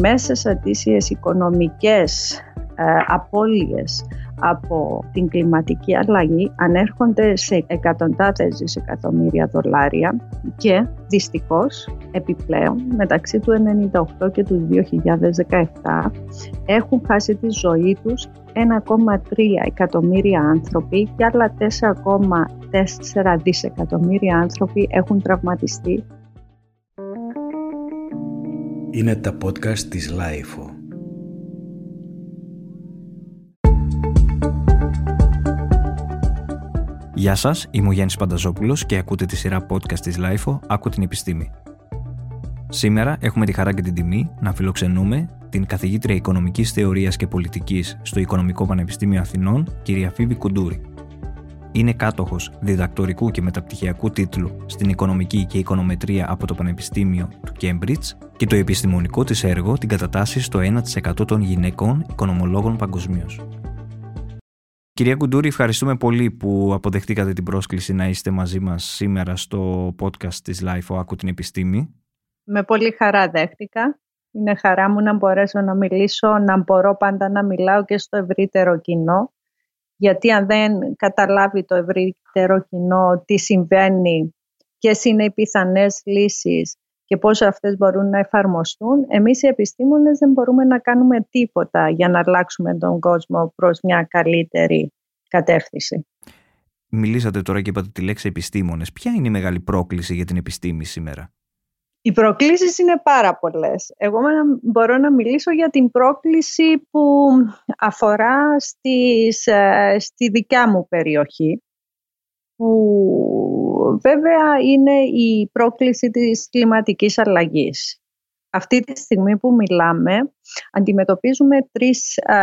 μέσες αντίσιες οικονομικές ε, απώλειες από την κλιματική αλλαγή ανέρχονται σε εκατοντάδες δισεκατομμύρια δολάρια και δυστυχώς επιπλέον μεταξύ του 1998 και του 2017 έχουν χάσει τη ζωή τους 1,3 εκατομμύρια άνθρωποι και άλλα 4,4 δισεκατομμύρια άνθρωποι έχουν τραυματιστεί. Είναι τα podcast της LIFO. Γεια σας, είμαι ο Γιάννης Πανταζόπουλος και ακούτε τη σειρά podcast της LIFO «Άκου την επιστήμη». Σήμερα έχουμε τη χαρά και την τιμή να φιλοξενούμε την καθηγήτρια Οικονομικής Θεωρίας και Πολιτικής στο Οικονομικό Πανεπιστήμιο Αθηνών, κυρία Φίβη Κουντούρη. Είναι κάτοχος διδακτορικού και μεταπτυχιακού τίτλου στην Οικονομική και Οικονομετρία από το Πανεπιστήμιο του Cambridge και το επιστημονικό της έργο την κατατάσσει στο 1% των γυναικών οικονομολόγων παγκοσμίως. Κυρία Κουντούρη, ευχαριστούμε πολύ που αποδεχτήκατε την πρόσκληση να είστε μαζί μας σήμερα στο podcast της LIFO «Άκου την επιστήμη». Με πολύ χαρά δέχτηκα. Είναι χαρά μου να μπορέσω να μιλήσω, να μπορώ πάντα να μιλάω και στο ευρύτερο κοινό. Γιατί αν δεν καταλάβει το ευρύτερο κοινό τι συμβαίνει, ποιε είναι οι πιθανές λύσεις και πώς αυτές μπορούν να εφαρμοστούν, εμείς οι επιστήμονες δεν μπορούμε να κάνουμε τίποτα για να αλλάξουμε τον κόσμο προς μια καλύτερη κατεύθυνση. Μιλήσατε τώρα και είπατε τη λέξη επιστήμονες. Ποια είναι η μεγάλη πρόκληση για την επιστήμη σήμερα; Οι προκλήσεις είναι πάρα πολλές. Εγώ μπορώ να μιλήσω για την πρόκληση που αφορά στις, ε, στη δικιά μου περιοχή που βέβαια είναι η πρόκληση της κλιματικής αλλαγής. Αυτή τη στιγμή που μιλάμε αντιμετωπίζουμε τρεις α,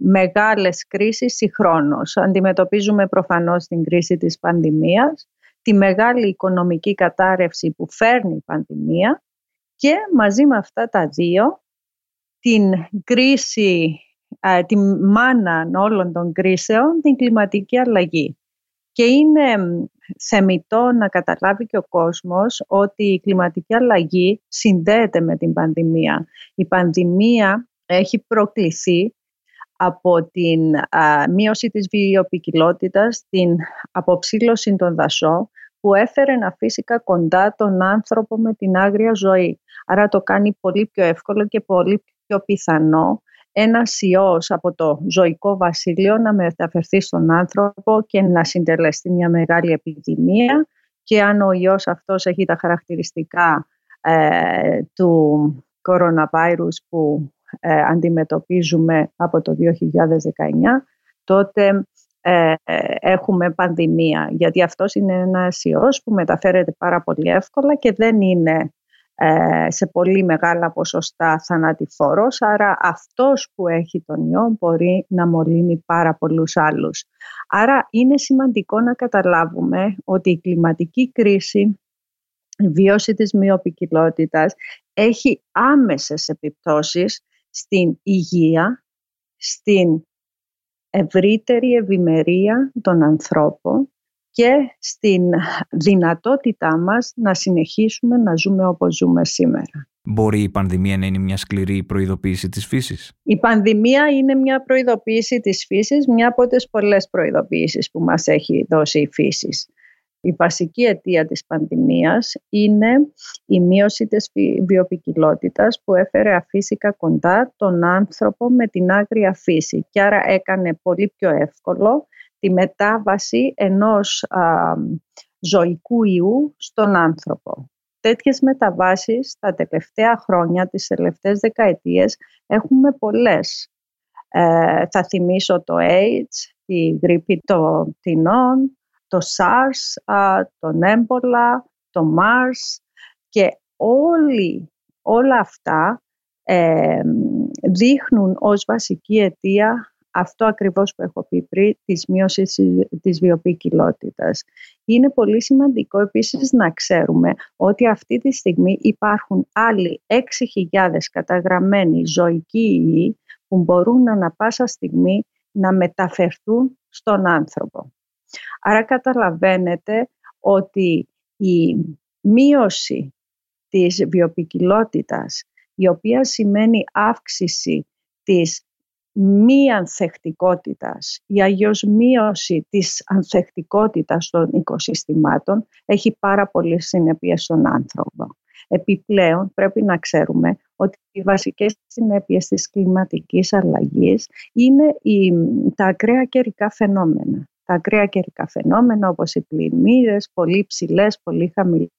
μεγάλες κρίσεις συγχρόνως. Αντιμετωπίζουμε προφανώς την κρίση της πανδημίας, τη μεγάλη οικονομική κατάρρευση που φέρνει η πανδημία και μαζί με αυτά τα δύο την κρίση, τη μάνα όλων των κρίσεων, την κλιματική αλλαγή. Και είναι θεμητό να καταλάβει και ο κόσμος ότι η κλιματική αλλαγή συνδέεται με την πανδημία. Η πανδημία έχει προκληθεί από την μείωση της βιοποικιλότητας, την αποψήλωση των δασών, που έφερε να φύσικα κοντά τον άνθρωπο με την άγρια ζωή. Άρα το κάνει πολύ πιο εύκολο και πολύ πιο πιθανό ένας ιός από το ζωικό βασίλειο να μεταφερθεί στον άνθρωπο και να συντελεστεί μια μεγάλη επιδημία και αν ο ιός αυτός έχει τα χαρακτηριστικά ε, του coronavirus που ε, αντιμετωπίζουμε από το 2019 τότε ε, έχουμε πανδημία γιατί αυτός είναι ένας ιός που μεταφέρεται πάρα πολύ εύκολα και δεν είναι ε, σε πολύ μεγάλα ποσοστά θανατηφόρος, άρα αυτός που έχει τον ιό μπορεί να μολύνει πάρα πολλούς άλλους. Άρα είναι σημαντικό να καταλάβουμε ότι η κλιματική κρίση, η βίωση της μειοπικιλότητας έχει άμεσες επιπτώσεις στην υγεία, στην ευρύτερη ευημερία των ανθρώπων και στην δυνατότητά μας να συνεχίσουμε να ζούμε όπως ζούμε σήμερα. Μπορεί η πανδημία να είναι μια σκληρή προειδοποίηση της φύσης; Η πανδημία είναι μια προειδοποίηση της φύσης, μια από τις πολλές προειδοποίησεις που μας έχει δώσει η φύση. Η βασική αιτία της πανδημίας είναι η μείωση της βιοπικιλότητας που έφερε αφύσικα κοντά τον άνθρωπο με την άγρια φύση και άρα έκανε πολύ πιο εύκολο τη μετάβαση ενός α, ζωικού ιού στον άνθρωπο. Τέτοιες μεταβάσεις τα τελευταία χρόνια, τις τελευταίες δεκαετίες, έχουμε πολλές. Ε, θα θυμίσω το AIDS, τη γρήπη των πτηνών, το SARS, α, τον έμπολα, το MARS και όλοι, όλα αυτά ε, δείχνουν ως βασική αιτία αυτό ακριβώς που έχω πει πριν, της μείωσης της βιοποικιλότητας. Είναι πολύ σημαντικό επίσης να ξέρουμε ότι αυτή τη στιγμή υπάρχουν άλλοι 6.000 καταγραμμένοι ζωικοί ιοί που μπορούν ανα πάσα στιγμή να μεταφερθούν στον άνθρωπο. Άρα καταλαβαίνετε ότι η μείωση της βιοποικιλότητας η οποία σημαίνει αύξηση της μη ανθεκτικότητας ή αγιώς μείωση της ανθεκτικότητας των οικοσυστημάτων έχει πάρα πολλές συνέπειες στον άνθρωπο. Επιπλέον πρέπει να ξέρουμε ότι οι βασικές συνέπειες της κλιματικής αλλαγής είναι οι, τα ακραία καιρικά φαινόμενα. Τα ακραία καιρικά φαινόμενα όπως οι πλημμύρες, πολύ ψηλές, πολύ χαμηλές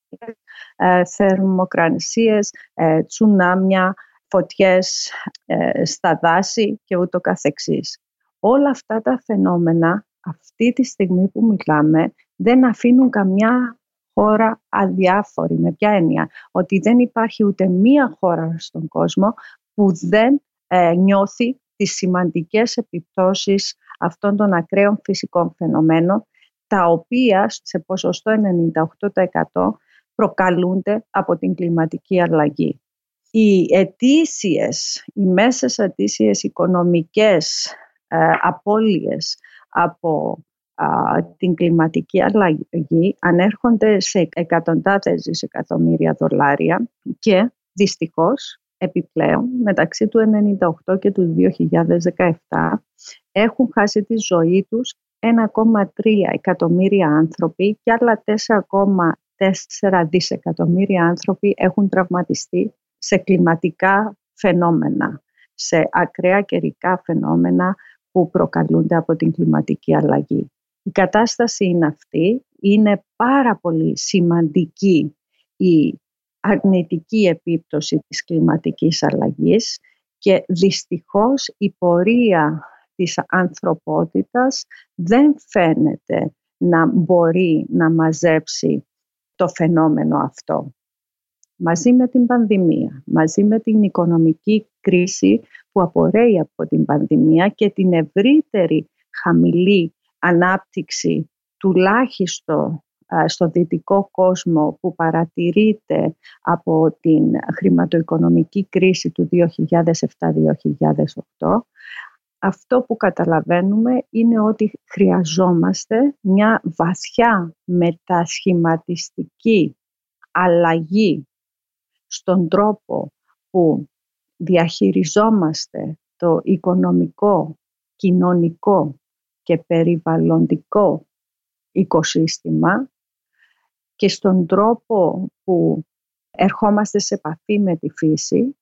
ε, θερμοκρανσίες, ε, τσουνάμια, φωτιές ε, στα δάση και ούτω καθεξής. Όλα αυτά τα φαινόμενα αυτή τη στιγμή που μιλάμε δεν αφήνουν καμιά χώρα αδιάφορη. Με ποια έννοια. Ότι δεν υπάρχει ούτε μία χώρα στον κόσμο που δεν ε, νιώθει τις σημαντικές επιπτώσεις αυτών των ακραίων φυσικών φαινομένων τα οποία σε ποσοστό 98% προκαλούνται από την κλιματική αλλαγή. Οι ετήσιες, οι μέσες ετήσιες οικονομικές ε, απώλειες από την κλιματική αλλαγή ανέρχονται σε εκατοντάδες δισεκατομμύρια δολάρια και δυστυχώς επιπλέον μεταξύ του 1998 και του 2017 έχουν χάσει τη ζωή τους 1,3 εκατομμύρια άνθρωποι και άλλα 4,4 δισεκατομμύρια άνθρωποι έχουν τραυματιστεί σε κλιματικά φαινόμενα, σε ακραία καιρικά φαινόμενα που προκαλούνται από την κλιματική αλλαγή. Η κατάσταση είναι αυτή, είναι πάρα πολύ σημαντική η αρνητική επίπτωση της κλιματικής αλλαγής και δυστυχώς η πορεία της ανθρωπότητας δεν φαίνεται να μπορεί να μαζέψει το φαινόμενο αυτό. Μαζί με την πανδημία, μαζί με την οικονομική κρίση που απορρέει από την πανδημία και την ευρύτερη χαμηλή ανάπτυξη τουλάχιστον στο δυτικό κόσμο που παρατηρείται από την χρηματοοικονομική κρίση του 2007-2008 αυτό που καταλαβαίνουμε είναι ότι χρειαζόμαστε μια βαθιά μετασχηματιστική αλλαγή στον τρόπο που διαχειριζόμαστε το οικονομικό, κοινωνικό και περιβαλλοντικό οικοσύστημα και στον τρόπο που ερχόμαστε σε επαφή με τη φύση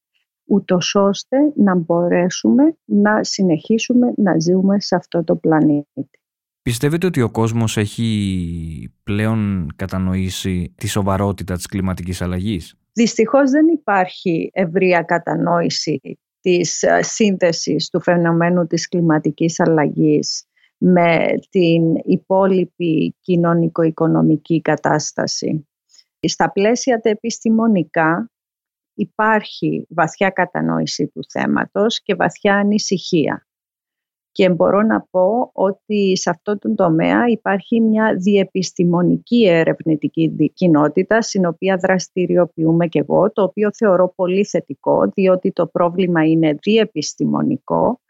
ούτως ώστε να μπορέσουμε να συνεχίσουμε να ζούμε σε αυτό το πλανήτη. Πιστεύετε ότι ο κόσμος έχει πλέον κατανοήσει τη σοβαρότητα της κλιματικής αλλαγής; Δυστυχώς δεν υπάρχει ευρεία κατανόηση της ε, σύνθεσης του φαινομένου της κλιματικής αλλαγής με την υπόλοιπη κοινωνικο-οικονομική κατάσταση. Στα πλαίσια τα επιστημονικά υπάρχει βαθιά κατανόηση του θέματος και βαθιά ανησυχία. Και μπορώ να πω ότι σε αυτό το τομέα υπάρχει μια διεπιστημονική ερευνητική κοινότητα στην οποία δραστηριοποιούμε και εγώ, το οποίο θεωρώ πολύ θετικό διότι το πρόβλημα είναι διεπιστημονικό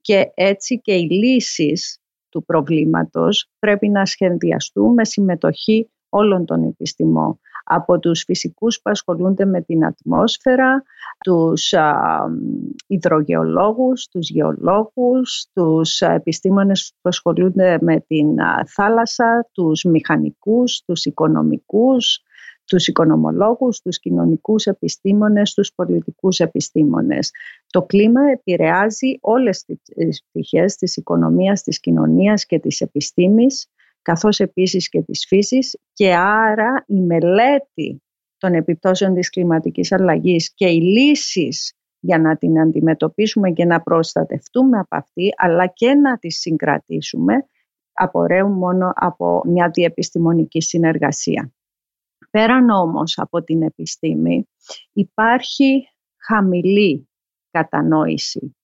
και έτσι και οι λύσεις του προβλήματος πρέπει να σχεδιαστούν με συμμετοχή όλων των επιστημών. Από τους φυσικούς που ασχολούνται με την ατμόσφαιρα, τους α, υδρογεωλόγους, τους γεωλόγους, τους επιστήμονες που ασχολούνται με την θάλασσα, τους μηχανικούς, τους οικονομικούς, τους οικονομολόγους, τους κοινωνικούς επιστήμονες, τους πολιτικούς επιστήμονες. Το κλίμα επηρεάζει όλες τις πτυχές της οικονομίας, της κοινωνίας και της επιστήμης καθώς επίσης και της φύσης και άρα η μελέτη των επιπτώσεων της κλιματικής αλλαγής και οι λύσεις για να την αντιμετωπίσουμε και να προστατευτούμε από αυτή αλλά και να τη συγκρατήσουμε απορρέουν μόνο από μια διεπιστημονική συνεργασία. Πέραν όμως από την επιστήμη υπάρχει χαμηλή κατανόηση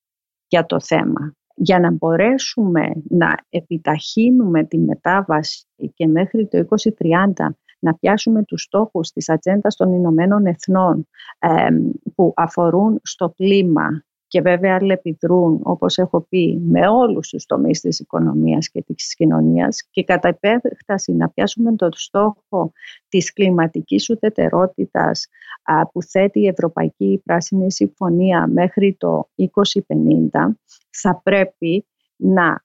για το θέμα. Για να μπορέσουμε να επιταχύνουμε τη μετάβαση και μέχρι το 2030 να πιάσουμε τους στόχους της ατζέντα των Ηνωμένων Εθνών που αφορούν στο κλίμα και βέβαια αλληλεπιδρούν, όπως έχω πει, με όλους τους τομείς της οικονομίας και της κοινωνίας και κατά επέκταση να πιάσουμε τον στόχο της κλιματικής ουδετερότητας που θέτει η Ευρωπαϊκή Πράσινη Συμφωνία μέχρι το 2050, θα πρέπει να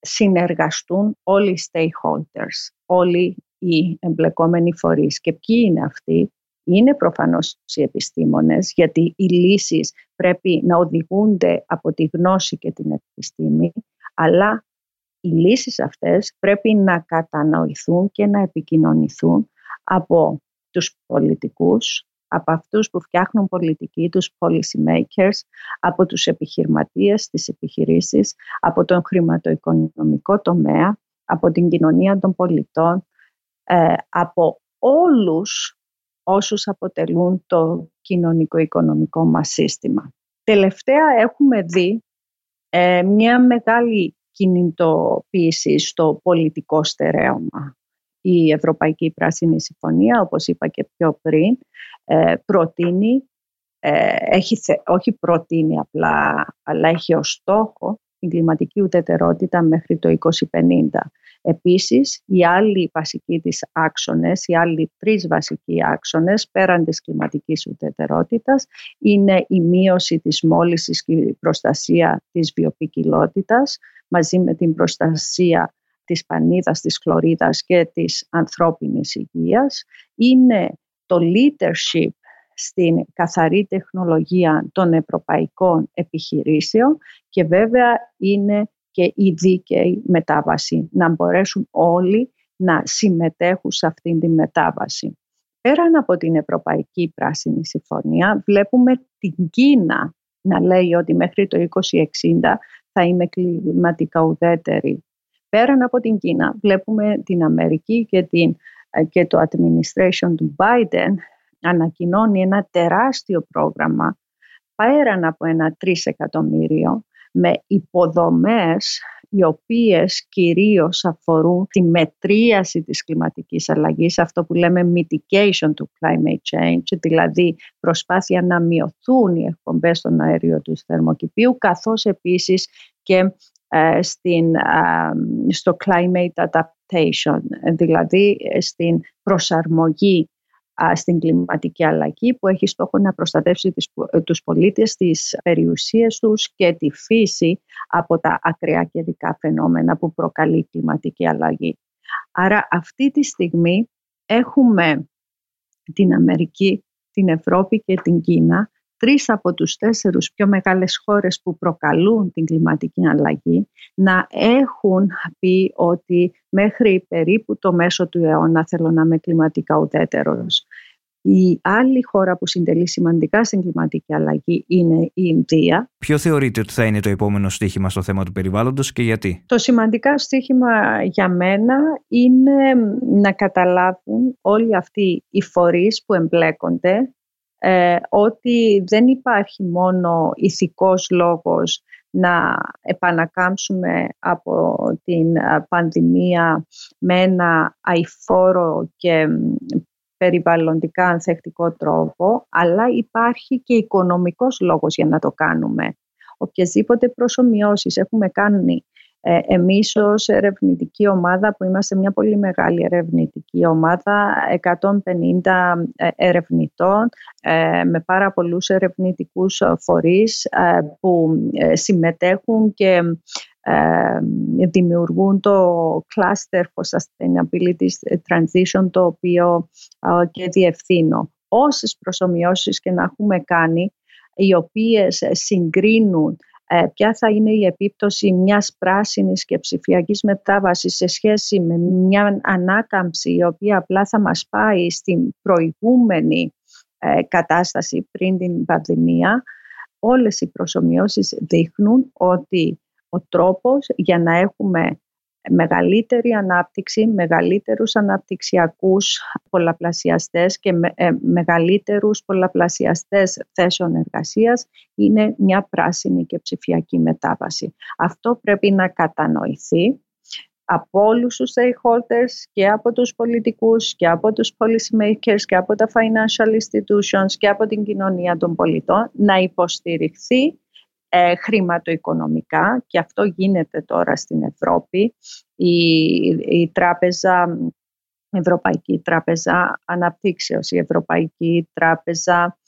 συνεργαστούν όλοι οι stakeholders, όλοι οι εμπλεκόμενοι φορείς. Και ποιοι είναι αυτοί, είναι προφανώς οι επιστήμονες, γιατί οι λύσεις πρέπει να οδηγούνται από τη γνώση και την επιστήμη, αλλά οι λύσεις αυτές πρέπει να κατανοηθούν και να επικοινωνηθούν από τους πολιτικούς, από αυτούς που φτιάχνουν πολιτική, τους policy makers, από τους επιχειρηματίες, τις επιχειρήσεις, από τον χρηματοοικονομικό τομέα, από την κοινωνία των πολιτών, ε, από όλους όσους αποτελούν το κοινωνικό-οικονομικό μας σύστημα. Τελευταία έχουμε δει ε, μια μεγάλη κινητοποίηση στο πολιτικό στερέωμα. Η Ευρωπαϊκή Πράσινη Συμφωνία, όπως είπα και πιο πριν, ε, προτείνει, ε, έχει, όχι προτείνει απλά, αλλά έχει ως στόχο την κλιματική ουδετερότητα μέχρι το 2050. Επίσης, οι άλλοι βασικοί της άξονες, οι άλλοι τρεις βασικοί άξονες πέραν της κλιματικής ουδετερότητας είναι η μείωση της μόλυσης και η προστασία της βιοπικιλότητας μαζί με την προστασία της πανίδας, της χλωρίδας και της ανθρώπινης υγείας. Είναι το leadership στην καθαρή τεχνολογία των ευρωπαϊκών επιχειρήσεων και βέβαια είναι και η δίκαιη μετάβαση, να μπορέσουν όλοι να συμμετέχουν σε αυτήν τη μετάβαση. Πέραν από την Ευρωπαϊκή Πράσινη Συμφωνία βλέπουμε την Κίνα να λέει ότι μέχρι το 2060 θα είμαι κλιματικά ουδέτερη. Πέραν από την Κίνα βλέπουμε την Αμερική και, την, και το administration του Biden ανακοινώνει ένα τεράστιο πρόγραμμα πέραν από ένα τρισεκατομμύριο με υποδομές οι οποίες κυρίως αφορούν τη μετρίαση της κλιματικής αλλαγής, αυτό που λέμε mitigation του climate change, δηλαδή προσπάθεια να μειωθούν οι εκπομπές των αέριο τους θερμοκηπίου, καθώς επίσης και ε, στην, στο climate adaptation, δηλαδή ε, στην προσαρμογή στην κλιματική αλλαγή που έχει στόχο να προστατεύσει ε, τους πολίτες, τις περιουσίες τους και τη φύση από τα ακραία καιρικά φαινόμενα που προκαλεί η κλιματική αλλαγή. Άρα αυτή τη στιγμή έχουμε την Αμερική, την Ευρώπη και την Κίνα τρεις από τους τέσσερους πιο μεγάλες χώρες που προκαλούν την κλιματική αλλαγή να έχουν πει ότι μέχρι περίπου το μέσο του αιώνα θέλω να είμαι κλιματικά ουδέτερος. Η άλλη χώρα που συντελεί σημαντικά στην κλιματική αλλαγή είναι η Ινδία. Ποιο θεωρείτε ότι θα είναι το επόμενο στίχημα στο θέμα του περιβάλλοντος και γιατί; Το σημαντικά στίχημα για μένα είναι να καταλάβουν όλοι αυτοί οι φορείς που εμπλέκονται ε, ότι δεν υπάρχει μόνο ηθικός λόγος να επανακάμψουμε από την ε, πανδημία με ένα αηφόρο και περιβαλλοντικά ανθεκτικό τρόπο, αλλά υπάρχει και οικονομικός λόγος για να το κάνουμε. Οποιασδήποτε προσωμιώσεις έχουμε κάνει ε, εμείς ως ερευνητική ομάδα που είμαστε μια πολύ μεγάλη ερευνητική ομάδα 150 ε, ερευνητών ε, με πάρα πολλούς ερευνητικούς φορείς που συμμετέχουν και δημιουργούν το Cluster for Sustainability Transition το οποίο και διευθύνω. Όσες προσωμιώσεις και να έχουμε κάνει οι οποίες συγκρίνουν ε, ποια θα είναι η επίπτωση μιας πράσινης και ψηφιακής μετάβασης σε σχέση με μια ανάκαμψη η οποία απλά θα μας πάει στην προηγούμενη ε, κατάσταση πριν την πανδημία, όλες οι προσωμιώσεις δείχνουν ότι ο τρόπος για να έχουμε μεγαλύτερη ανάπτυξη, μεγαλύτερους αναπτυξιακούς πολλαπλασιαστές και με, ε, μεγαλύτερους πολλαπλασιαστές θέσεων εργασίας είναι μια πράσινη και ψηφιακή μετάβαση. Αυτό πρέπει να κατανοηθεί από όλους τους stakeholders και από τους πολιτικούς και από τους policy makers και από τα financial institutions και από την κοινωνία των πολιτών να υποστηριχθεί ε, χρηματοοικονομικά και αυτό γίνεται τώρα στην Ευρώπη. Η, η τράπεζα, Ευρωπαϊκή Τράπεζα Αναπτύξεως, η Ευρωπαϊκή Τράπεζα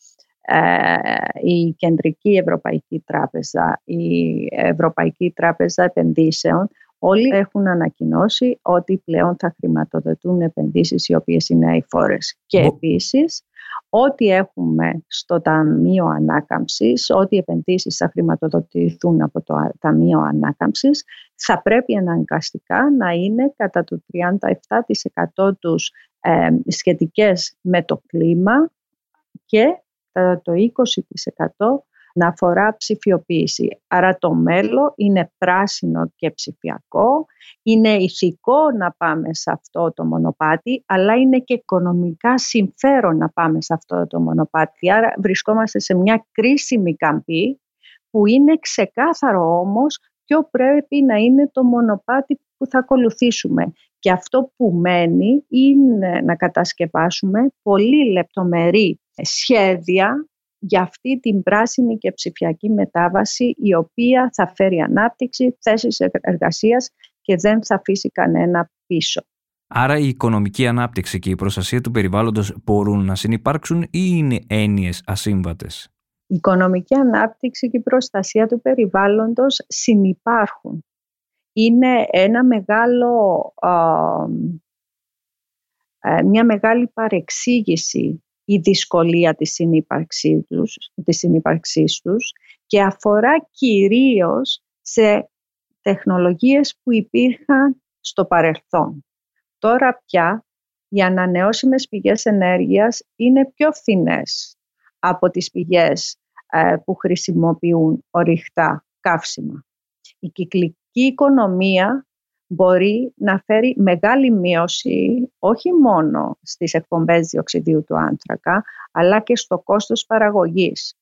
ε, η Κεντρική Ευρωπαϊκή Τράπεζα, η Ευρωπαϊκή Τράπεζα Επενδύσεων, όλοι έχουν ανακοινώσει ότι πλέον θα χρηματοδοτούν επενδύσεις οι οποίες είναι αηφόρες. Και επίσης, ό,τι έχουμε στο Ταμείο Ανάκαμψης, ό,τι επενδύσεις θα χρηματοδοτηθούν από το Ταμείο Ανάκαμψης, θα πρέπει αναγκαστικά να είναι κατά το 37% τους ε, σχετικές με το κλίμα και κατά το 20% να αφορά ψηφιοποίηση. Άρα το μέλλον είναι πράσινο και ψηφιακό, είναι ηθικό να πάμε σε αυτό το μονοπάτι, αλλά είναι και οικονομικά συμφέρον να πάμε σε αυτό το μονοπάτι. Άρα βρισκόμαστε σε μια κρίσιμη καμπή που είναι ξεκάθαρο όμως ποιο πρέπει να είναι το μονοπάτι που θα ακολουθήσουμε. Και αυτό που μένει είναι να κατασκευάσουμε πολύ λεπτομερή σχέδια για αυτή την πράσινη και ψηφιακή μετάβαση η οποία θα φέρει ανάπτυξη, θέσεις εργασίας και δεν θα αφήσει κανένα πίσω. Άρα η οικονομική ανάπτυξη και η προστασία του περιβάλλοντος μπορούν να συνεπάρξουν ή είναι έννοιες ασύμβατες; Η οικονομική ανάπτυξη και η προστασία του περιβάλλοντος συνυπάρχουν. Είναι ένα μεγάλο, ε, μια μεγάλη παρεξήγηση η δυσκολία της συνύπαρξής τους, της συνύπαρξής τους και αφορά κυρίως σε τεχνολογίες που υπήρχαν στο παρελθόν. Τώρα πια οι ανανεώσιμες πηγές ενέργειας είναι πιο φθηνές από τις πηγές ε, που χρησιμοποιούν ορυκτά καύσιμα. Η κυκλική οικονομία μπορεί να φέρει μεγάλη μείωση όχι μόνο στις εκπομπές διοξιδίου του άνθρακα, αλλά και στο κόστος παραγωγής.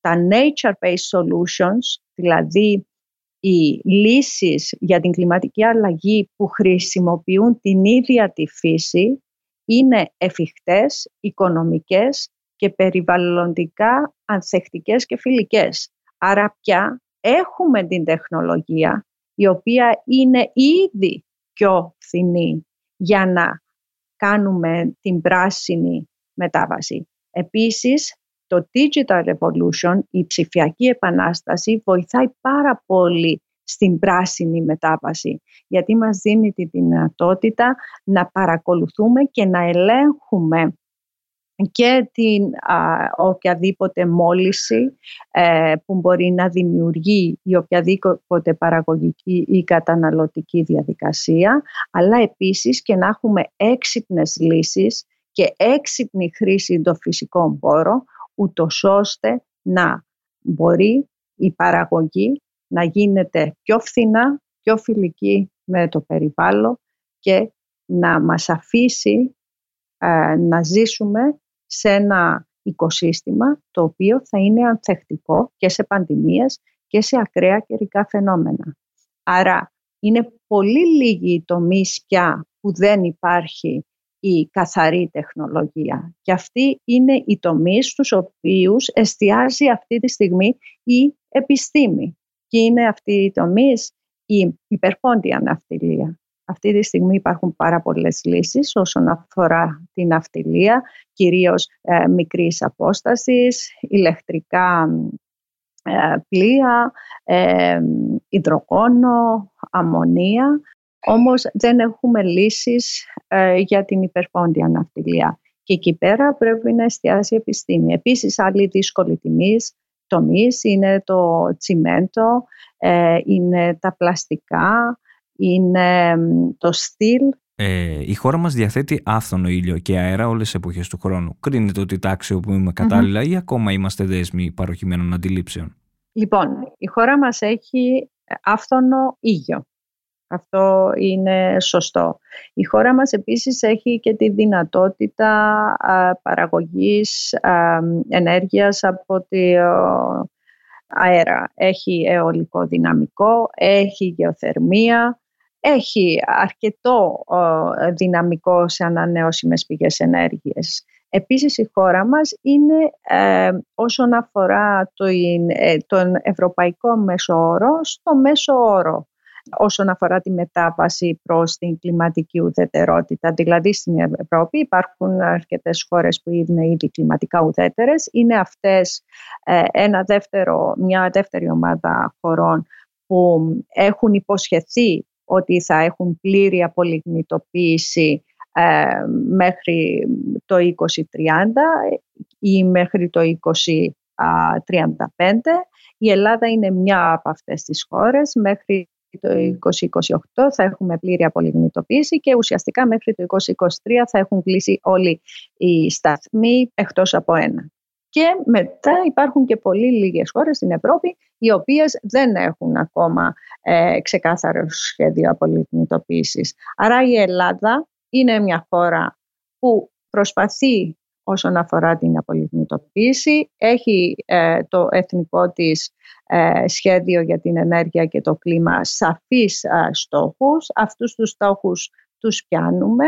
Τα nature-based solutions, δηλαδή οι λύσεις για την κλιματική αλλαγή που χρησιμοποιούν την ίδια τη φύση, είναι εφικτές, οικονομικές και περιβαλλοντικά ανθεκτικές και φιλικές. Άρα πια έχουμε την τεχνολογία η οποία είναι ήδη πιο φθηνή για να κάνουμε την πράσινη μετάβαση. Επίσης, το Digital Revolution, η ψηφιακή επανάσταση, βοηθάει πάρα πολύ στην πράσινη μετάβαση, γιατί μας δίνει τη δυνατότητα να παρακολουθούμε και να ελέγχουμε και την α, οποιαδήποτε μόλυση ε, που μπορεί να δημιουργεί η οποιαδήποτε παραγωγική ή καταναλωτική διαδικασία, αλλά επίσης και να έχουμε έξυπνες λύσεις και έξυπνη χρήση των φυσικών πόρων, ούτως ώστε να μπορεί η παραγωγή να γίνεται πιο φθηνά, πιο φιλική με το περιβάλλον και να μας αφήσει ε, να ζήσουμε σε ένα οικοσύστημα το οποίο θα είναι ανθεκτικό και σε πανδημίες και σε ακραία καιρικά φαινόμενα. Άρα είναι πολύ λίγοι οι τομείς πια που δεν υπάρχει η καθαρή τεχνολογία. Και αυτοί είναι οι τομείς στους οποίους εστιάζει αυτή τη στιγμή η επιστήμη. Και είναι αυτοί οι τομείς η υπερπόντια ναυτιλία. Αυτή τη στιγμή υπάρχουν πάρα πολλές λύσεις όσον αφορά την αυτιλία, κυρίως ε, μικρής απόστασης, ηλεκτρικά ε, πλοία, ε, υδρογόνο, αμμονία. Όμως δεν έχουμε λύσεις ε, για την υπερπόντια ναυτιλία. Και εκεί πέρα πρέπει να εστιάσει η επιστήμη. Επίσης, άλλη δύσκολη τιμής, τομής είναι το τσιμέντο, ε, είναι τα πλαστικά, είναι το στυλ. Ε, η χώρα μας διαθέτει άφθονο ήλιο και αέρα όλες τις εποχές του χρόνου. Κρίνεται ότι τα αξιοποιούμε κατάλληλα ή ακόμα είμαστε δέσμοι παροχημένων αντιλήψεων. Λοιπόν, η χώρα μας έχει άφθονο ήλιο. Αυτό είναι σωστό. Η χώρα μας επίσης έχει και τη δυνατότητα παραγωγής ενέργειας από τη αέρα. Έχει αιωλικό δυναμικό, έχει γεωθερμία, έχει αρκετό δυναμικό σε ανανεώσιμες πηγές ενέργειας. Επίσης η χώρα μας είναι ε, όσον αφορά ε, τον ευρωπαϊκό μέσο όρο στο μέσο όρο όσον αφορά τη μετάβαση προς την κλιματική ουδετερότητα. Δηλαδή στην Ευρώπη υπάρχουν αρκετές χώρες που είναι ήδη κλιματικά ουδέτερες. Είναι αυτές ε, ένα δεύτερο, μια δεύτερη ομάδα χωρών που έχουν υποσχεθεί ότι θα έχουν πλήρη απολιγνητοποίηση ε, μέχρι το 2030 ή μέχρι το 2035. Η Ελλάδα είναι μια από αυτές τις χώρες. Μέχρι το 2028 θα έχουμε πλήρη απολιγνητοποίηση και ουσιαστικά μέχρι το 2023 θα έχουν κλείσει όλοι οι σταθμοί εκτός από ένα. Και μετά υπάρχουν και πολύ λίγες χώρες στην Ευρώπη οι οποίες δεν έχουν ακόμα ε, ξεκάθαρο σχέδιο απολιγνητοποίησης. Άρα η Ελλάδα είναι μια χώρα που προσπαθεί όσον αφορά την απολιγνητοποίηση. Έχει ε, το εθνικό της ε, σχέδιο για την ενέργεια και το κλίμα σαφείς ε, στόχους. Αυτούς τους στόχους τους πιάνουμε.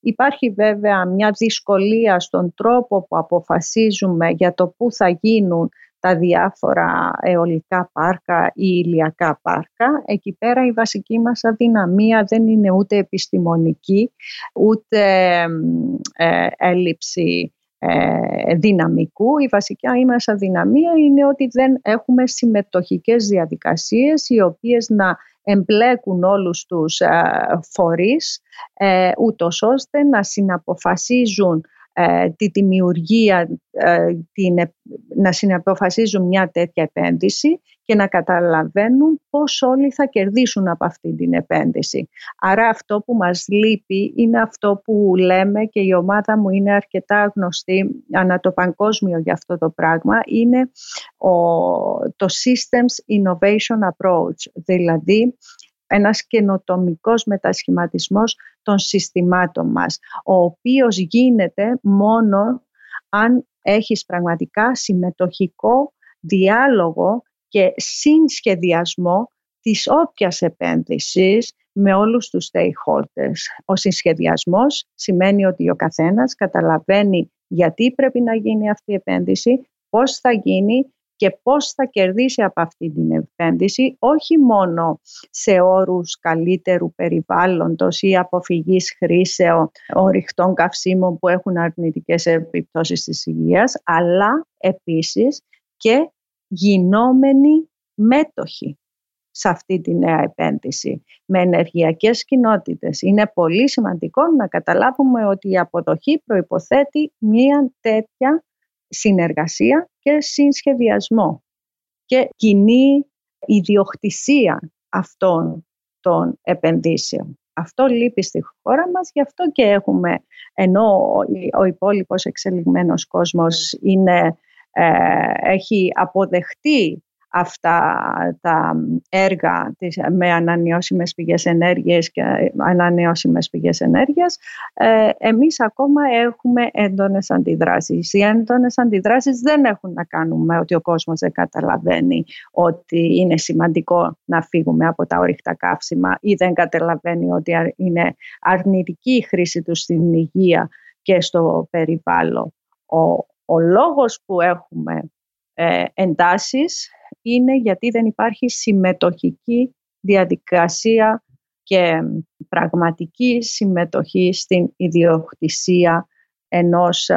Υπάρχει βέβαια μια δυσκολία στον τρόπο που αποφασίζουμε για το πού θα γίνουν τα διάφορα αιωλικά πάρκα ή ηλιακά πάρκα. Εκεί πέρα η βασική μας αδυναμία δεν είναι ούτε επιστημονική, ούτε ε, έλλειψη ε, δυναμικού. Η βασική μας αδυναμία είναι ότι δεν έχουμε συμμετοχικές διαδικασίες οι οποίες να εμπλέκουν όλους τους ε, φορείς ε, ούτως ώστε να συναποφασίζουν ε, τη δημιουργία, ε, την, να συναποφασίζουν μια τέτοια επένδυση και να καταλαβαίνουν πώς όλοι θα κερδίσουν από αυτή την επένδυση. Άρα αυτό που μας λείπει είναι αυτό που λέμε και η ομάδα μου είναι αρκετά γνωστή ανά το παγκόσμιο για αυτό το πράγμα, είναι ο, το Systems Innovation Approach, δηλαδή ένας καινοτομικός μετασχηματισμός των συστημάτων μας, ο οποίος γίνεται μόνο αν έχεις πραγματικά συμμετοχικό διάλογο και συνσχεδιασμό της όποιας επένδυσης με όλους τους stakeholders. Ο συσχεδιασμός σημαίνει ότι ο καθένας καταλαβαίνει γιατί πρέπει να γίνει αυτή η επένδυση, πώς θα γίνει και πώς θα κερδίσει από αυτή την επένδυση όχι μόνο σε όρους καλύτερου περιβάλλοντος ή αποφυγής χρήσεων ορυχτών καυσίμων που έχουν αρνητικές επιπτώσεις της υγείας αλλά επίσης και γινόμενοι μέτοχοι σε αυτή τη νέα επένδυση με ενεργειακές κοινότητες. Είναι πολύ σημαντικό να καταλάβουμε ότι η αποδοχή προϋποθέτει μία τέτοια συνεργασία και συνσχεδιασμό και κοινή ιδιοκτησία αυτών των επενδύσεων. Αυτό λείπει στη χώρα μας, γι' αυτό και έχουμε, ενώ ο υπόλοιπος εξελιγμένος κόσμος είναι, ε, έχει αποδεχτεί αυτά τα έργα με ανανεώσιμες πηγές ενέργειας και ανανεώσιμες πηγές ενέργειας, ε, εμείς ακόμα έχουμε έντονες αντιδράσεις. Οι έντονες αντιδράσεις δεν έχουν να κάνουν με ότι ο κόσμος δεν καταλαβαίνει ότι είναι σημαντικό να φύγουμε από τα ορυκτά καύσιμα ή δεν καταλαβαίνει ότι είναι αρνητική η χρήση τους στην υγεία και στο περιβάλλον. Ο, ο λόγος που έχουμε ε, εντάσεις είναι γιατί δεν υπάρχει συμμετοχική διαδικασία και πραγματική συμμετοχή στην ιδιοκτησία ενός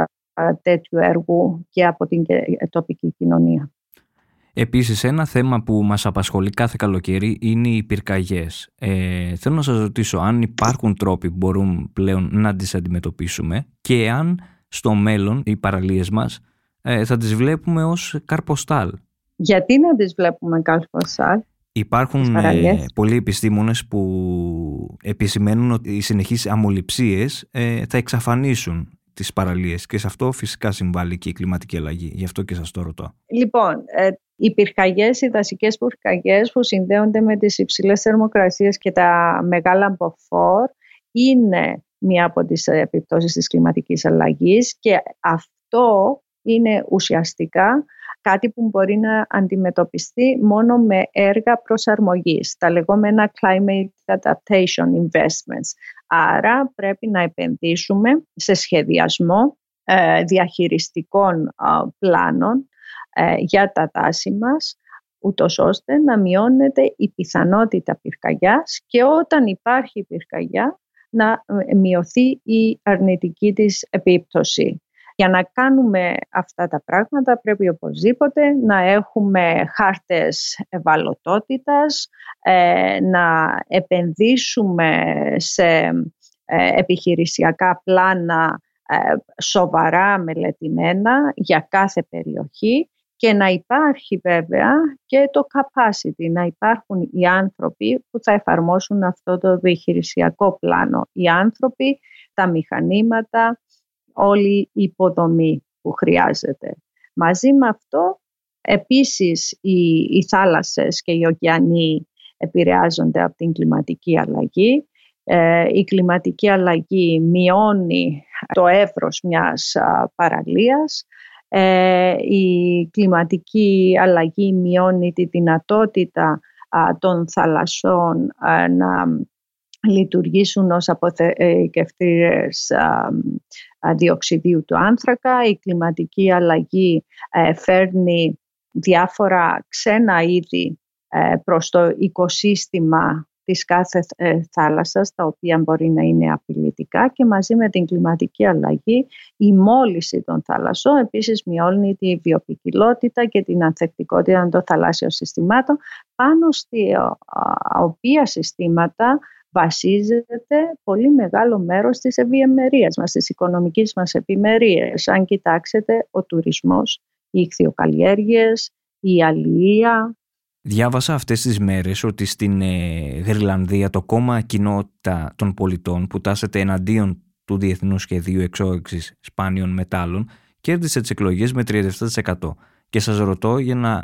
τέτοιου έργου και από την τοπική κοινωνία. Επίσης ένα θέμα που μας απασχολεί κάθε καλοκαίρι είναι οι πυρκαγιές. Ε, θέλω να σας ρωτήσω αν υπάρχουν τρόποι που μπορούν πλέον να τις αντιμετωπίσουμε και αν στο μέλλον οι παραλίες μας ε, θα τις βλέπουμε ως καρποστάλ. Γιατί να τις βλέπουμε καρποστάλ. Υπάρχουν ε, πολλοί επιστήμονες που επισημαίνουν ότι οι συνεχείς αμολυψίες ε, θα εξαφανίσουν τις παραλίες και σε αυτό φυσικά συμβάλλει και η κλιματική αλλαγή. Γι' αυτό και σας το ρωτώ. Λοιπόν, ε, οι πυρκαγιές, οι δασικές πυρκαγιές που συνδέονται με τις υψηλές θερμοκρασίες και τα μεγάλα μποφόρ είναι μία από τις επιπτώσεις της κλιματικής αλλαγής και αυτό είναι ουσιαστικά κάτι που μπορεί να αντιμετωπιστεί μόνο με έργα προσαρμογής, τα λεγόμενα climate adaptation investments. Άρα πρέπει να επενδύσουμε σε σχεδιασμό ε, διαχειριστικών πλάνων ε, για τα δάση μας, ούτως ώστε να μειώνεται η πιθανότητα πυρκαγιάς και όταν υπάρχει πυρκαγιά να μειωθεί η αρνητική της επίπτωση. Για να κάνουμε αυτά τα πράγματα πρέπει οπωσδήποτε να έχουμε χάρτες ευαλωτότητας, ε, να επενδύσουμε σε ε, επιχειρησιακά πλάνα ε, σοβαρά μελετημένα για κάθε περιοχή και να υπάρχει βέβαια και το capacity, να υπάρχουν οι άνθρωποι που θα εφαρμόσουν αυτό το επιχειρησιακό πλάνο. Οι άνθρωποι, τα μηχανήματα, όλη η υποδομή που χρειάζεται. Μαζί με αυτό, επίσης, οι, οι θάλασσες και οι ωκεανοί επηρεάζονται από την κλιματική αλλαγή. Ε, η κλιματική αλλαγή μειώνει το εύρος μιας παραλίας. Ε, η κλιματική αλλαγή μειώνει τη δυνατότητα των θαλασσών να λειτουργήσουν ως αποθηκευτήρες διοξιδίου του άνθρακα. Η κλιματική αλλαγή ε, φέρνει διάφορα ξένα είδη ε, προς το οικοσύστημα της κάθε ε, θάλασσας, τα οποία μπορεί να είναι απειλητικά και μαζί με την κλιματική αλλαγή η μόλυση των θαλασσών επίσης μειώνει τη βιοπικιλότητα και την ανθεκτικότητα των θαλάσσιων συστημάτων πάνω στη οποία συστήματα βασίζεται πολύ μεγάλο μέρος της ευημερίας μας, της οικονομικής μας ευημερίας. Αν κοιτάξετε, ο τουρισμός, οι ηχθειοκαλλιέργειες, η αλληλεία. Διάβασα αυτές τις μέρες ότι στην ε, Γρυλανδία το κόμμα κοινότητα των πολιτών που τάσεται εναντίον του Διεθνούς Σχεδίου Εξόριξης Σπάνιων Μετάλλων κέρδισε τις εκλογές με 37%. Και σας ρωτώ για να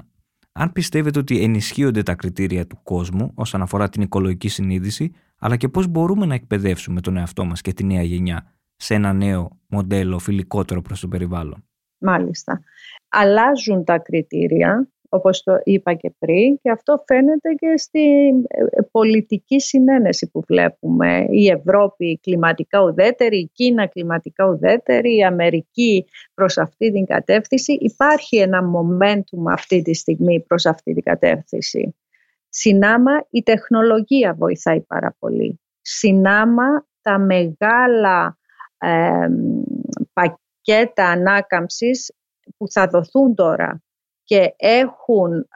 αν πιστεύετε ότι ενισχύονται τα κριτήρια του κόσμου όσον αφορά την οικολογική συνείδηση, αλλά και πώς μπορούμε να εκπαιδεύσουμε τον εαυτό μας και τη νέα γενιά σε ένα νέο μοντέλο φιλικότερο προς το περιβάλλον. Μάλιστα. Αλλάζουν τα κριτήρια όπως το είπα και πριν και αυτό φαίνεται και στη ε, πολιτική συνένεση που βλέπουμε. Η Ευρώπη κλιματικά ουδέτερη, η Κίνα κλιματικά ουδέτερη, η Αμερική προς αυτή την κατεύθυνση. Υπάρχει ένα momentum αυτή τη στιγμή προς αυτή την κατεύθυνση. Συνάμα η τεχνολογία βοηθάει πάρα πολύ. Συνάμα τα μεγάλα ε, πακέτα ανάκαμψης που θα δοθούν τώρα και έχουν,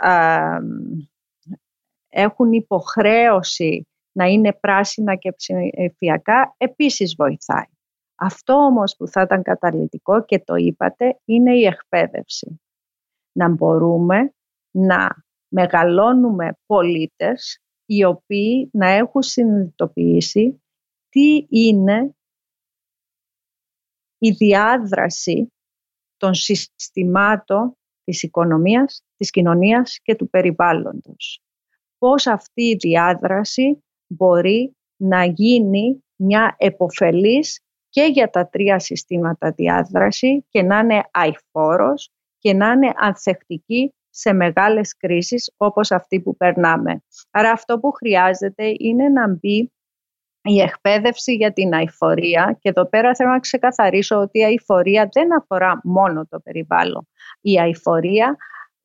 έχουν υποχρέωση να είναι πράσινα και ψηφιακά, επίσης βοηθάει. Αυτό όμως που θα ήταν καταλητικό και το είπατε είναι η εκπαίδευση. Να μπορούμε να μεγαλώνουμε πολίτες οι οποίοι να έχουν συνειδητοποιήσει τι είναι η διάδραση των συστημάτων της οικονομίας, της κοινωνίας και του περιβάλλοντος. Πώς αυτή η διάδραση μπορεί να γίνει μια εποφελής και για τα τρία συστήματα διάδραση και να είναι αηφόρος και να είναι ανθεκτική σε μεγάλες κρίσεις όπως αυτή που περνάμε. Άρα αυτό που χρειάζεται είναι να μπει η εκπαίδευση για την αηφορία και εδώ πέρα θέλω να ξεκαθαρίσω ότι η αηφορία δεν αφορά μόνο το περιβάλλον. Η αηφορία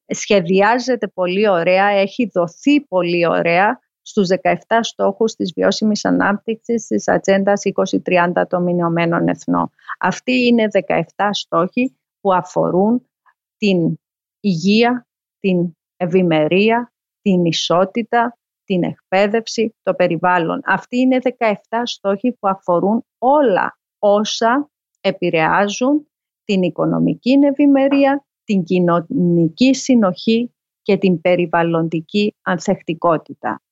σχεδιάζεται πολύ ωραία, έχει δοθεί πολύ ωραία στους 17 στόχους της βιώσιμης ανάπτυξης της Ατζέντα 2030 των Ηνωμένων Εθνών. Αυτοί είναι 17 στόχοι που αφορούν την υγεία, την ευημερία, την ισότητα, την εκπαίδευση, το περιβάλλον. Αυτοί είναι 17 στόχοι που αφορούν όλα όσα επηρεάζουν την οικονομική ευημερία, την κοινωνική συνοχή και την περιβαλλοντική ανθεκτικότητα.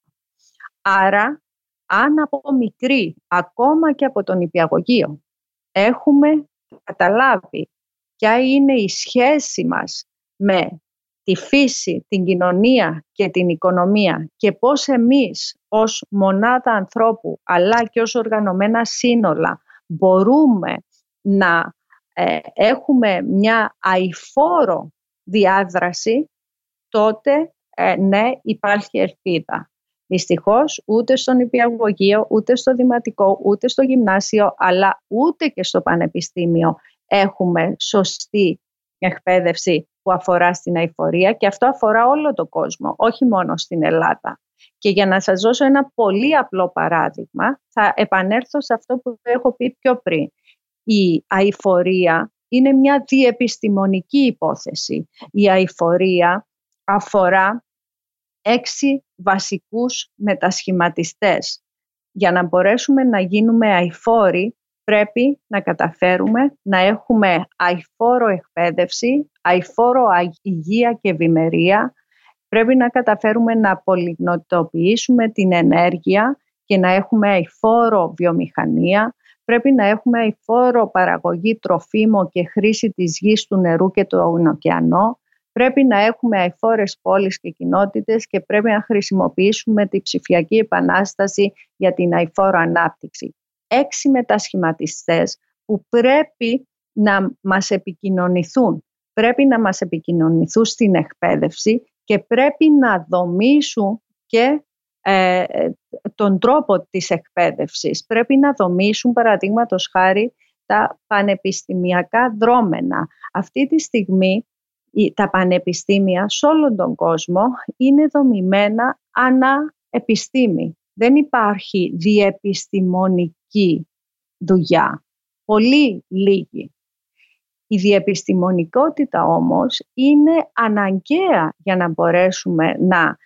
Άρα, αν από μικρή, ακόμα και από τον υπηαγωγείο, έχουμε καταλάβει ποια είναι η σχέση μας με τη φύση, την κοινωνία και την οικονομία και πώς εμείς ως μονάδα ανθρώπου αλλά και ως οργανωμένα σύνολα μπορούμε να ε, έχουμε μια αηφόρο διάδραση, τότε ε, ναι υπάρχει ελπίδα. Δυστυχώς ούτε στον υπηαγωγείο, ούτε στο δημοτικό, ούτε στο γυμνάσιο, αλλά ούτε και στο πανεπιστήμιο έχουμε σωστή εκπαίδευση που αφορά στην αηφορία και αυτό αφορά όλο τον κόσμο, όχι μόνο στην Ελλάδα. Και για να σας δώσω ένα πολύ απλό παράδειγμα, θα επανέλθω σε αυτό που έχω πει πιο πριν. Η αηφορία είναι μια διεπιστημονική υπόθεση. Η αηφορία αφορά έξι βασικούς μετασχηματιστές. Για να μπορέσουμε να γίνουμε αηφόροι πρέπει να καταφέρουμε να έχουμε αηφόρο εκπαίδευση, αηφόρο υγεία και ευημερία. Πρέπει να καταφέρουμε να πολυγνωτοποιήσουμε την ενέργεια και να έχουμε αηφόρο βιομηχανία. Πρέπει να έχουμε αηφόρο παραγωγή τροφίμων και χρήση της γης, του νερού και του ωκεανό. Πρέπει να έχουμε αηφόρες πόλεις και κοινότητες και πρέπει να χρησιμοποιήσουμε τη ψηφιακή επανάσταση για την αηφόρο ανάπτυξη έξι μετασχηματιστές που πρέπει να μας επικοινωνηθούν. Πρέπει να μας επικοινωνηθούν στην εκπαίδευση και πρέπει να δομήσουν και ε, τον τρόπο της εκπαίδευσης. Πρέπει να δομήσουν παραδείγματος χάρη τα πανεπιστημιακά δρόμενα. Αυτή τη στιγμή τα πανεπιστήμια σε όλον τον κόσμο είναι δομημένα ανά επιστήμη. Δεν υπάρχει διεπιστημονική δουλειά. Πολύ λίγη. Η διεπιστημονικότητα όμως είναι αναγκαία για να μπορέσουμε να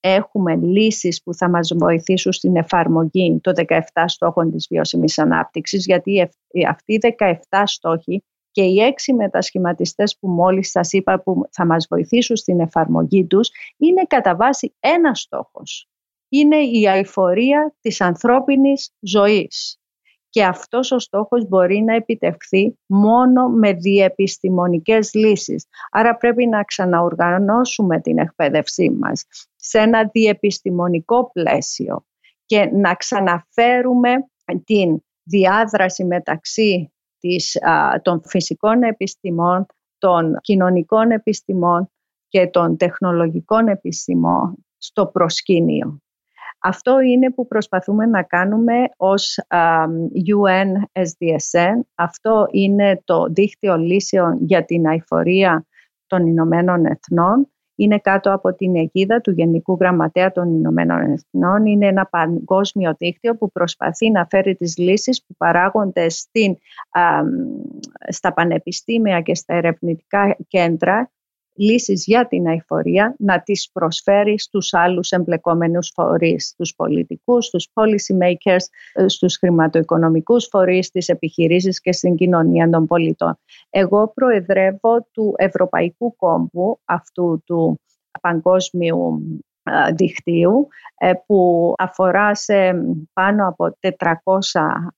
έχουμε λύσεις που θα μας βοηθήσουν στην εφαρμογή των 17 στόχων της βιώσιμης ανάπτυξης γιατί αυτοί οι 17 στόχοι και οι έξι μετασχηματιστές που μόλις σας είπα που θα μας βοηθήσουν στην εφαρμογή τους είναι κατά βάση ένας στόχος. Είναι η αηφορία της ανθρώπινης ζωής και αυτός ο στόχος μπορεί να επιτευχθεί μόνο με διεπιστημονικές λύσεις. Άρα πρέπει να ξαναοργανώσουμε την εκπαίδευσή μας σε ένα διεπιστημονικό πλαίσιο και να ξαναφέρουμε την διάδραση μεταξύ της, των φυσικών επιστημών, των κοινωνικών επιστημών και των τεχνολογικών επιστημών στο προσκήνιο. Αυτό είναι που προσπαθούμε να κάνουμε ως UNSDSN. Αυτό είναι το δίκτυο λύσεων για την αηφορία των Ηνωμένων Εθνών. Είναι κάτω από την αιγίδα του Γενικού Γραμματέα των Ηνωμένων Εθνών. Είναι ένα παγκόσμιο δίκτυο που προσπαθεί να φέρει τις λύσεις που παράγονται στην, στα πανεπιστήμια και στα ερευνητικά κέντρα λύσεις για την αηφορία να τις προσφέρει στους άλλους εμπλεκόμενους φορείς, στους πολιτικούς, στους policy makers, ε, στους χρηματοοικονομικούς φορείς, στις επιχειρήσεις και στην κοινωνία των πολιτών. Εγώ προεδρεύω του Ευρωπαϊκού Κόμπου αυτού του παγκόσμιου ε, δικτύου ε, που αφορά σε πάνω από 400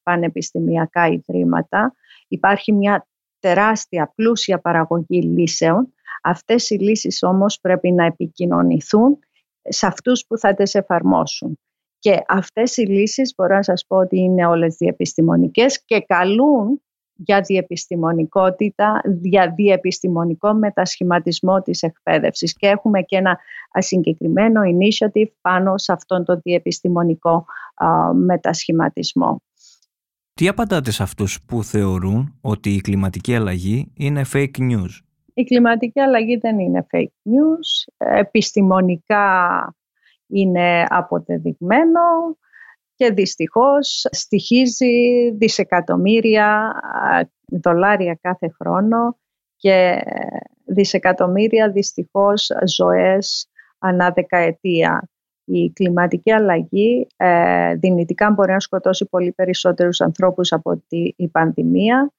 πανεπιστημιακά ιδρύματα. Υπάρχει μια τεράστια πλούσια παραγωγή λύσεων Αυτές οι λύσεις όμως πρέπει να επικοινωνηθούν σε αυτούς που θα τις εφαρμόσουν. Και αυτές οι λύσεις μπορώ να σας πω ότι είναι όλες διεπιστημονικές και καλούν για διεπιστημονικότητα, για διεπιστημονικό μετασχηματισμό της εκπαίδευσης και έχουμε και ένα συγκεκριμένο initiative πάνω σε αυτόν τον διεπιστημονικό μετασχηματισμό. Τι απαντάτε σε αυτούς που θεωρούν ότι η κλιματική αλλαγή είναι fake news? Η κλιματική αλλαγή δεν είναι fake news, επιστημονικά είναι αποδεδειγμένο και δυστυχώς στοιχίζει δισεκατομμύρια δολάρια κάθε χρόνο και δισεκατομμύρια δυστυχώς ζωές ανά δεκαετία. Η κλιματική αλλαγή ε, δυνητικά μπορεί να σκοτώσει πολύ περισσότερους ανθρώπους από τη, η πανδημία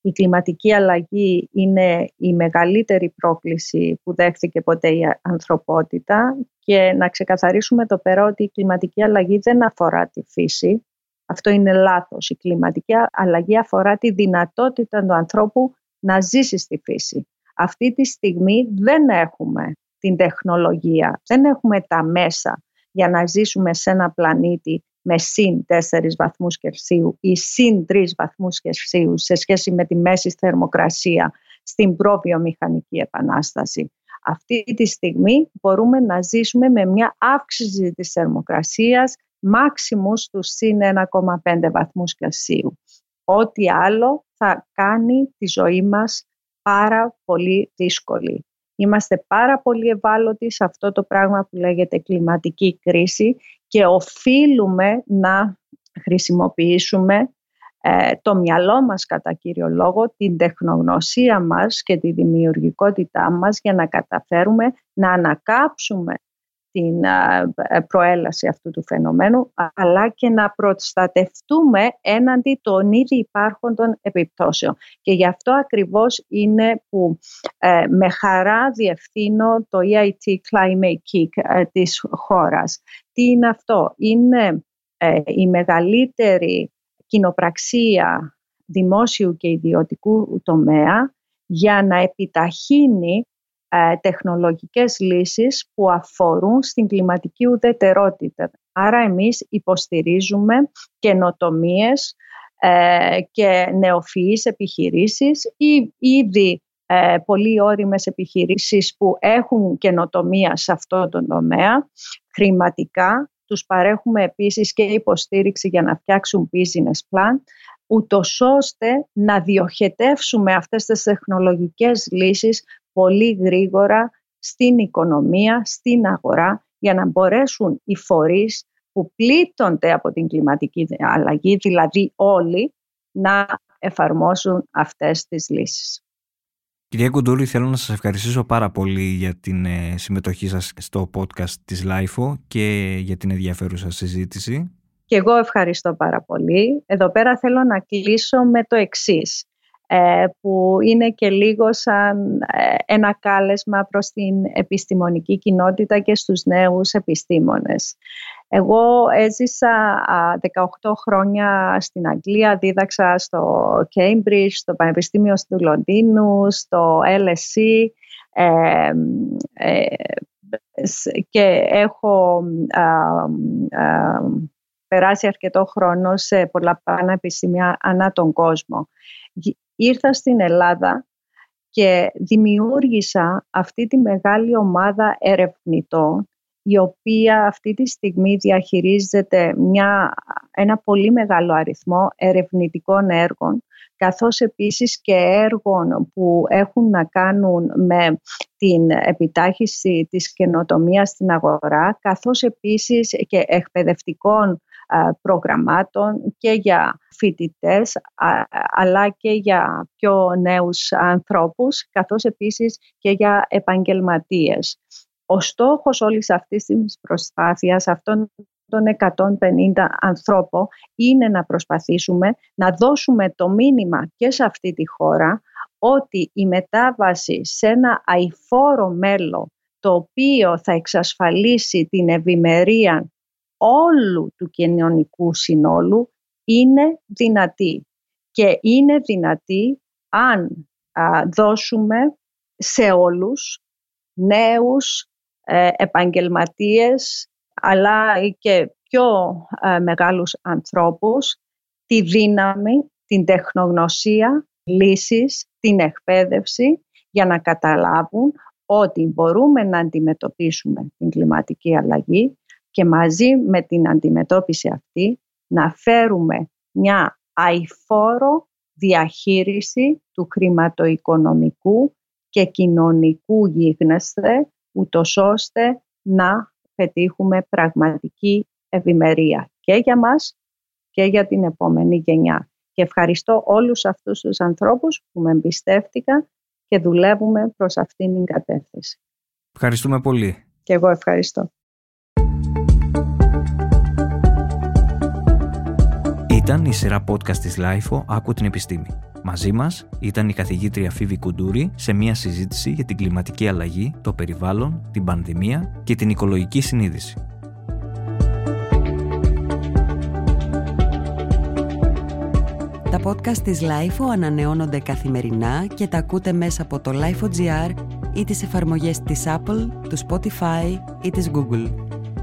η κλιματική αλλαγή είναι η μεγαλύτερη πρόκληση που δέχθηκε ποτέ η ανθρωπότητα και να ξεκαθαρίσουμε το πέρα ότι η κλιματική αλλαγή δεν αφορά τη φύση. Αυτό είναι λάθος. Η κλιματική αλλαγή αφορά τη δυνατότητα του ανθρώπου να ζήσει στη φύση. Αυτή τη στιγμή δεν έχουμε την τεχνολογία, δεν έχουμε τα μέσα για να ζήσουμε σε ένα πλανήτη με συν 4 βαθμούς Κελσίου ή συν 3 βαθμούς Κελσίου σε σχέση με τη μέση θερμοκρασία στην προβιομηχανική επανάσταση. Αυτή τη στιγμή μπορούμε να ζήσουμε με μια αύξηση της θερμοκρασίας μάξιμου στους συν 1,5 βαθμούς Κελσίου. Ό,τι άλλο θα κάνει τη ζωή μας πάρα πολύ δύσκολη. Είμαστε πάρα πολύ ευάλωτοι σε αυτό το πράγμα που λέγεται κλιματική κρίση και οφείλουμε να χρησιμοποιήσουμε ε, το μυαλό μας κατά κύριο λόγο, την τεχνογνωσία μας και τη δημιουργικότητά μας για να καταφέρουμε να ανακάψουμε την ε, προέλαση αυτού του φαινομένου αλλά και να προστατευτούμε έναντι των ήδη υπάρχοντων επιπτώσεων. Και γι' αυτό ακριβώς είναι που ε, με χαρά διευθύνω το EIT Climate Kick της χώρας. Τι είναι αυτό; Είναι η μεγαλύτερη κοινοπραξία δημόσιου και ιδιωτικού τομέα για να επιταχύνει ε, τεχνολογικές λύσεις που αφορούν στην κλιματική ουδετερότητα. Άρα εμείς υποστηρίζουμε καινοτομίες ε, και νεοφυείς επιχειρήσεις ή ήδη ε, πολύ όριμες επιχειρήσεις που έχουν καινοτομία σε αυτό το τομέα χρηματικά τους παρέχουμε επίσης και υποστήριξη για να φτιάξουν business plan, ούτως ώστε να διοχετεύσουμε αυτές τις τεχνολογικές λύσεις πολύ γρήγορα στην οικονομία, στην αγορά, για να μπορέσουν οι φορείς που πλήττονται από την κλιματική αλλαγή, δηλαδή όλοι, να εφαρμόσουν αυτές τις λύσεις. Κυρία Κουντούρη, θέλω να σας ευχαριστήσω πάρα πολύ για την ε, συμμετοχή σας στο podcast της LIFO και για την ενδιαφέρουσα συζήτηση. Και εγώ ευχαριστώ πάρα πολύ. Εδώ πέρα θέλω να κλείσω με το εξής, ε, που είναι και λίγο σαν ε, ένα κάλεσμα προς την επιστημονική κοινότητα και στους νέους επιστήμονες. Εγώ έζησα 18 χρόνια στην Αγγλία, δίδαξα στο Cambridge, στο Πανεπιστήμιο του Λονδίνου, στο LSE ε, και έχω περάσει αρκετό χρόνο σε πολλά πανεπιστήμια ανά τον κόσμο. Ήρθα στην Ελλάδα και δημιούργησα αυτή τη μεγάλη ομάδα ερευνητών η οποία αυτή τη στιγμή διαχειρίζεται μια, ένα πολύ μεγάλο αριθμό ερευνητικών έργων καθώς επίσης και έργων που έχουν να κάνουν με την επιτάχυση της καινοτομίας στην αγορά, καθώς επίσης και εκπαιδευτικών προγραμμάτων και για φοιτητές αλλά και για πιο νέους ανθρώπους καθώς επίσης και για επαγγελματίες. Ο στόχος όλης αυτής της προσπάθειας, αυτών των 150 ανθρώπων, είναι να προσπαθήσουμε να δώσουμε το μήνυμα και σε αυτή τη χώρα ότι η μετάβαση σε ένα αηφόρο μέλλον το οποίο θα εξασφαλίσει την ευημερία όλου του κοινωνικού συνόλου είναι δυνατή. Και είναι δυνατή αν δώσουμε σε όλους νέους ε, επαγγελματίες αλλά και πιο ε, μεγάλους ανθρώπους τη δύναμη, την τεχνογνωσία, λύσεις, την εκπαίδευση για να καταλάβουν ότι μπορούμε να αντιμετωπίσουμε την κλιματική αλλαγή και μαζί με την αντιμετώπιση αυτή να φέρουμε μια αηφόρο διαχείριση του χρηματοοικονομικού και κοινωνικού γίγνεσθε ούτως ώστε να πετύχουμε πραγματική ευημερία και για μας και για την επόμενη γενιά. Και ευχαριστώ όλους αυτούς τους ανθρώπους που με εμπιστεύτηκαν και δουλεύουμε προς αυτήν την κατεύθυνση. Ευχαριστούμε πολύ. Και εγώ ευχαριστώ. Ήταν η σειρά podcast της LIFO «Άκου την επιστήμη». Μαζί μας ήταν η καθηγήτρια Φίβη Κουντούρη σε μια συζήτηση για την κλιματική αλλαγή, το περιβάλλον, την πανδημία και την οικολογική συνείδηση. Τα podcast της LIFO ανανεώνονται καθημερινά και τα ακούτε μέσα από το LIFO.gr ή τις εφαρμογές της Apple, του Spotify ή της Google.